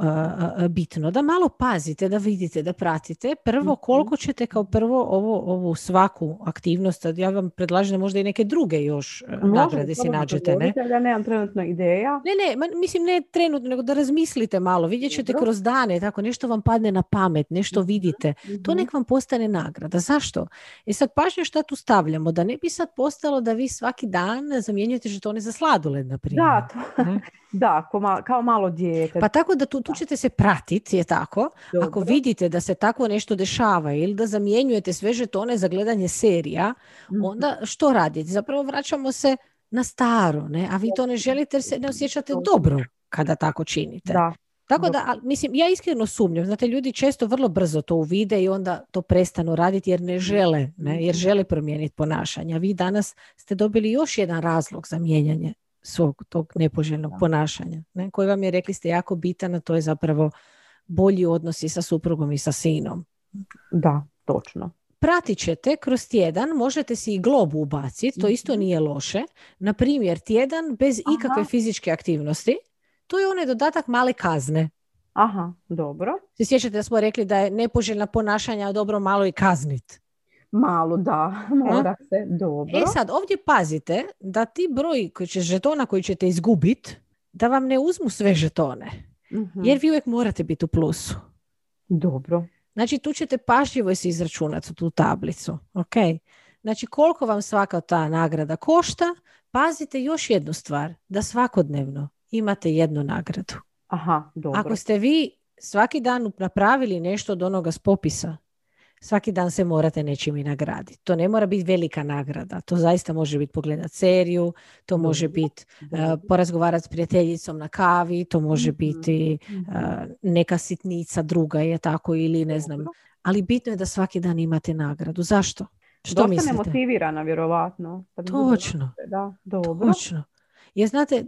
bitno? Da malo pazite, da vidite, da pratite. Prvo, mhm. koliko ćete kao prvo ovo, ovu svaku aktivnost, ja vam predlažem da možda i neke druge još nagrade si nađete. Ne?
Ja nemam trenutno ideja.
Ne, ne, mislim ne trenutno, nego da razmislite malo. Vidjet ćete kroz dane, tako nešto vam padne na pamet, nešto mhm, vidite. To mhm. nek vam postane nagrada. Zašto? E sad, pažnje šta tu stavljamo? Da ne bi sad postalo da vi svaki dan zamjenjujete žetone za sladoled, na primjer.
Da, to, da kao malo dijete.
Pa tako da tu, tu ćete se pratiti, je tako? Ako vidite da se tako nešto dešava ili da zamjenjujete sve žetone za gledanje serija, mhm. onda što radite? Zapravo vraćamo se na staro, ne? a vi to ne želite jer se ne osjećate dobro kada tako činite.
Da.
Tako da, mislim, ja iskreno sumnjam. Znate, ljudi često vrlo brzo to uvide i onda to prestanu raditi jer ne mhm. žele, ne? jer žele promijeniti ponašanja. Vi danas ste dobili još jedan razlog za mijenjanje svog tog nepoželjnog ponašanja, ne? koji vam je, rekli ste, jako bitan, a to je zapravo bolji odnosi sa suprugom i sa sinom.
Da, točno.
Pratit ćete kroz tjedan, možete si i globu ubaciti, to isto mhm. nije loše. Na primjer, tjedan bez ikakve fizičke aktivnosti, to je onaj dodatak male kazne.
Aha, dobro.
Se sjećate da smo rekli da je nepoželjna ponašanja dobro malo i kaznit.
Malo, da, mora se, dobro.
E sad, ovdje pazite da ti broj koji će, žetona koji ćete izgubiti, da vam ne uzmu sve žetone. Mhm. Jer vi uvijek morate biti u plusu.
Dobro.
Znači, tu ćete pažljivo si izračunati tu tablicu. Ok? Znači, koliko vam svaka ta nagrada košta, pazite još jednu stvar, da svakodnevno imate jednu nagradu.
Aha, dobro.
Ako ste vi svaki dan napravili nešto od onoga s popisa, svaki dan se morate nečim i nagraditi. To ne mora biti velika nagrada. To zaista može biti pogledat seriju, to može biti uh, porazgovarati s prijateljicom na kavi, to može mhm, biti uh, neka sitnica druga je tako ili ne znam. Ali bitno je da svaki dan imate nagradu. Zašto? Što Dosta mislite?
nemotivirana, vjerovatno.
Točno.
Da, dobro.
Točno. Jer znate,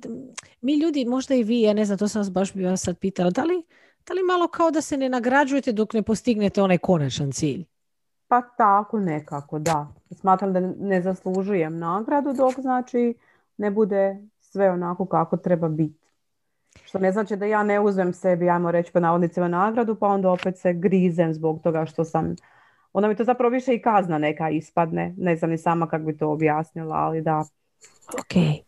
mi ljudi, možda i vi, ja ne znam, to sam vas baš bi vas sad pitala, da li da li malo kao da se ne nagrađujete dok ne postignete onaj konačan cilj?
Pa tako nekako, da. Smatram da ne zaslužujem nagradu dok znači ne bude sve onako kako treba biti. Što ne znači da ja ne uzmem sebi, ajmo reći po navodnicima nagradu, pa onda opet se grizem zbog toga što sam... Onda mi to zapravo više i kazna neka ispadne. Ne znam ni sama kako bi to objasnila, ali da.
Ok.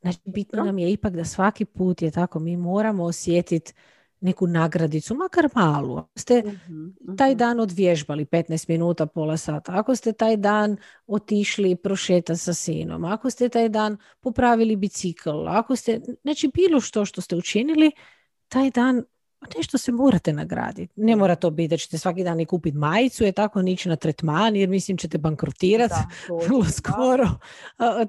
Znači, bitno nam je ipak da svaki put je tako, mi moramo osjetiti neku nagradicu, makar malu. Ako ste mhm, taj mhm. dan odvježbali 15 minuta, pola sata, ako ste taj dan otišli prošetati sa sinom, ako ste taj dan popravili bicikl, ako ste, znači bilo što što ste učinili, taj dan nešto se morate nagraditi. Ne mora to biti da ćete svaki dan i kupiti majicu, je tako nići na tretman, jer mislim ćete bankrotirati vrlo skoro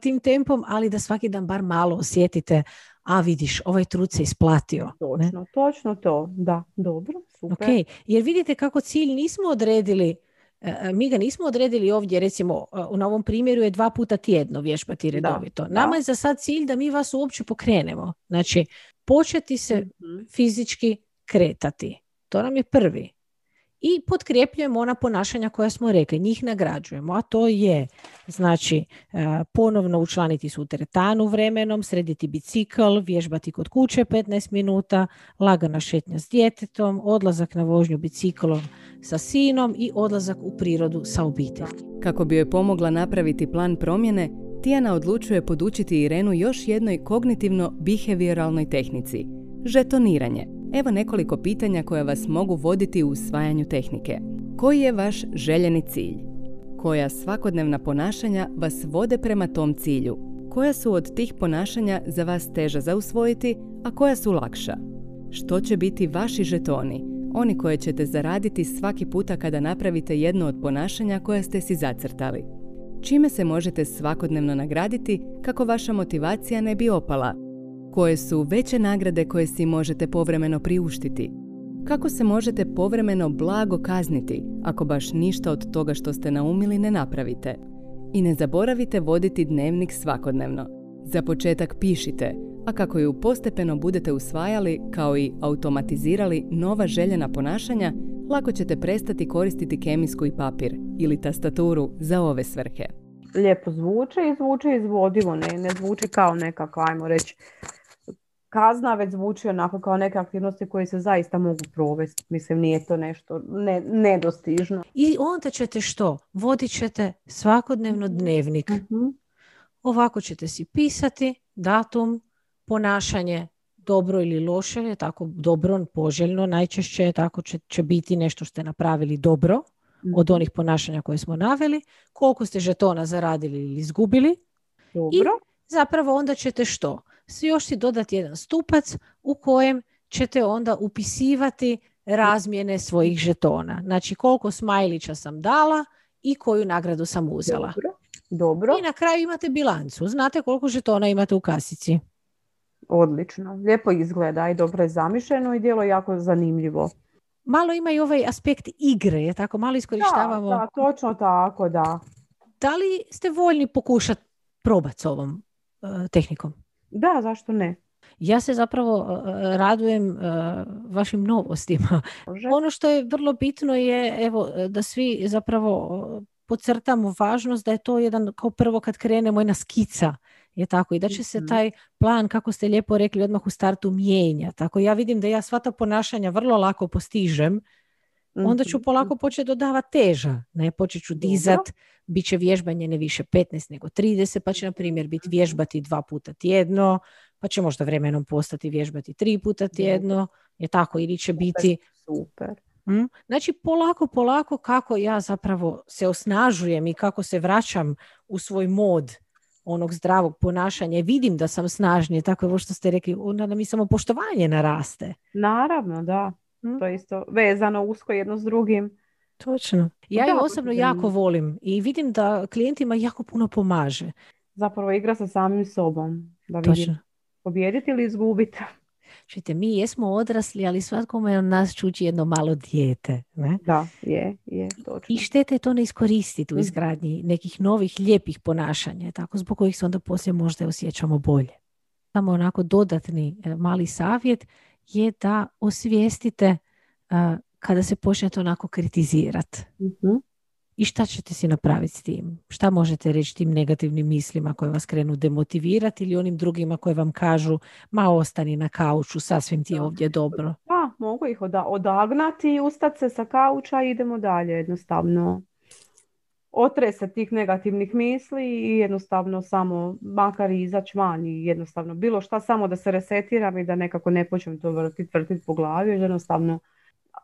tim tempom, ali da svaki dan bar malo osjetite a vidiš, ovaj trud se isplatio.
Točno, točno to, da, dobro, super.
Ok, jer vidite kako cilj nismo odredili, e, e, mi ga nismo odredili ovdje, recimo e, na ovom primjeru je dva puta tjedno vježbati redovito. Nama je za sad cilj da mi vas uopće pokrenemo. Znači, početi se mhm. fizički kretati. To nam je prvi i potkrepljujemo ona ponašanja koja smo rekli, njih nagrađujemo, a to je znači e, ponovno učlaniti se u teretanu vremenom, srediti bicikl, vježbati kod kuće 15 minuta, lagana šetnja s djetetom, odlazak na vožnju biciklom sa sinom i odlazak u prirodu sa obitelji.
Kako bi joj pomogla napraviti plan promjene, Tijana odlučuje podučiti Irenu još jednoj kognitivno-behavioralnoj tehnici, žetoniranje – Evo nekoliko pitanja koja vas mogu voditi u usvajanju tehnike. Koji je vaš željeni cilj? Koja svakodnevna ponašanja vas vode prema tom cilju? Koja su od tih ponašanja za vas teža za usvojiti, a koja su lakša? Što će biti vaši žetoni, oni koje ćete zaraditi svaki puta kada napravite jedno od ponašanja koje ste si zacrtali? Čime se možete svakodnevno nagraditi kako vaša motivacija ne bi opala, koje su veće nagrade koje si možete povremeno priuštiti? Kako se možete povremeno blago kazniti ako baš ništa od toga što ste naumili ne napravite? I ne zaboravite voditi dnevnik svakodnevno. Za početak pišite, a kako ju postepeno budete usvajali kao i automatizirali nova željena ponašanja, lako ćete prestati koristiti kemijsku i papir ili tastaturu za ove svrhe.
lijepo zvuče i zvuče izvodivo, ne, ne zvuči kao nekakva, ajmo reći, kazna, već zvuči onako kao neke aktivnosti koje se zaista mogu provesti. Mislim, nije to nešto ne, nedostižno.
I onda ćete što? Vodit ćete svakodnevno dnevnik.
Mhm.
Ovako ćete si pisati datum, ponašanje, dobro ili loše, je tako dobro, poželjno, najčešće je tako će, će biti nešto što ste napravili dobro od
Mhm.
onih ponašanja koje smo naveli, koliko ste žetona zaradili ili izgubili,
Dobro.
zapravo onda ćete što? Još si dodati jedan stupac u kojem ćete onda upisivati razmjene svojih žetona. Znači koliko smajlića sam dala i koju nagradu sam uzela.
Dobro. Dobro.
I na kraju imate bilancu. Znate koliko žetona imate u kasici.
Odlično. Lijepo izgleda i dobro je zamišljeno i djelo je jako zanimljivo.
Malo ima i ovaj aspekt igre, je tako malo
Da,
iskorištavamo.
da, točno tako, da.
Da li ste voljni pokušati probati s ovom e, tehnikom?
Da, zašto ne?
Ja se zapravo e, radujem e, vašim novostima.
Može.
Ono što je vrlo bitno je evo, da svi zapravo e, podcrtamo važnost da je to jedan, kao prvo kad krenemo, jedna skica. Je tako i da će se
Mhm.
taj plan, kako ste lijepo rekli, odmah u startu mijenja. Tako ja vidim da ja sva ta ponašanja vrlo lako postižem, onda ću
Mhm.
polako početi dodavati teža. Ne, počet ću dizat, bit će vježbanje ne više 15 nego 30, pa će na primjer biti vježbati dva puta tjedno, pa će možda vremenom postati vježbati tri puta tjedno, je tako, ili će biti
Super.
Mm? Znači polako, polako kako ja zapravo se osnažujem i kako se vraćam u svoj mod onog zdravog ponašanja i vidim da sam snažnije, tako je ovo što ste rekli, onda nam i samopoštovanje naraste.
Naravno, da.
Mm.
To je isto vezano usko jedno s drugim.
Točno. Ja ju osobno jako volim i vidim da klijentima jako puno pomaže.
Zapravo igra sa samim sobom. Da
Točno.
pobijediti ili izgubiti.
Čujte, mi jesmo odrasli, ali svatkome od nas čuči jedno malo dijete. Ne?
Da, je, je, točno.
I štete je to ne iskoristiti u
Mhm.
izgradnji nekih novih lijepih ponašanja, tako zbog kojih se onda poslije možda osjećamo bolje. Samo onako dodatni e, mali savjet je da osvijestite a, kada se počnete onako kritizirati.
Mhm.
I šta ćete si napraviti s tim? Šta možete reći tim negativnim mislima koje vas krenu demotivirati ili onim drugima koje vam kažu ma ostani na kauču, sasvim ti je ovdje dobro.
Pa, mogu ih oda- odagnati i ustati se sa kauča i idemo dalje jednostavno. Otre se tih negativnih misli i jednostavno samo makar izaći van i jednostavno bilo šta samo da se resetiram i da nekako ne počnem to vrtiti, vrtiti po glavi, jednostavno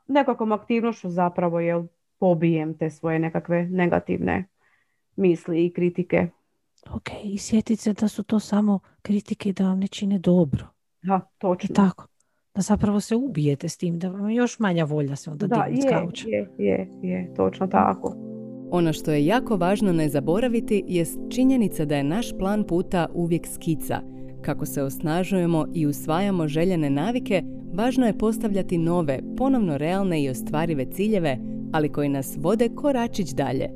nekakvom aktivnošću zapravo jel, pobijem te svoje nekakve negativne misli i kritike.
Ok, i sjetite se da su to samo kritike i da vam ne čine dobro.
Da,
I
točno.
tako. Da zapravo se ubijete s tim, da vam je još manja volja se onda
Da, je,
kauča.
je, je, je, točno tako.
Ono što je jako važno ne zaboraviti jest činjenica da je naš plan puta uvijek skica. Kako se osnažujemo i usvajamo željene navike, važno je postavljati nove, ponovno realne i ostvarive ciljeve, ali koji nas vode koračić dalje.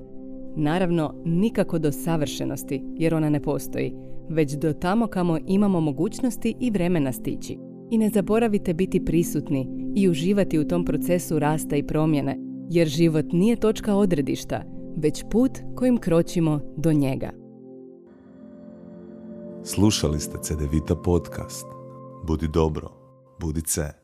Naravno, nikako do savršenosti, jer ona ne postoji, već do tamo kamo imamo mogućnosti i vremena stići. I ne zaboravite biti prisutni i uživati u tom procesu rasta i promjene, jer život nije točka odredišta, već put kojim kročimo do njega.
Slušali ste CDVita podcast. Budi dobro, budi C.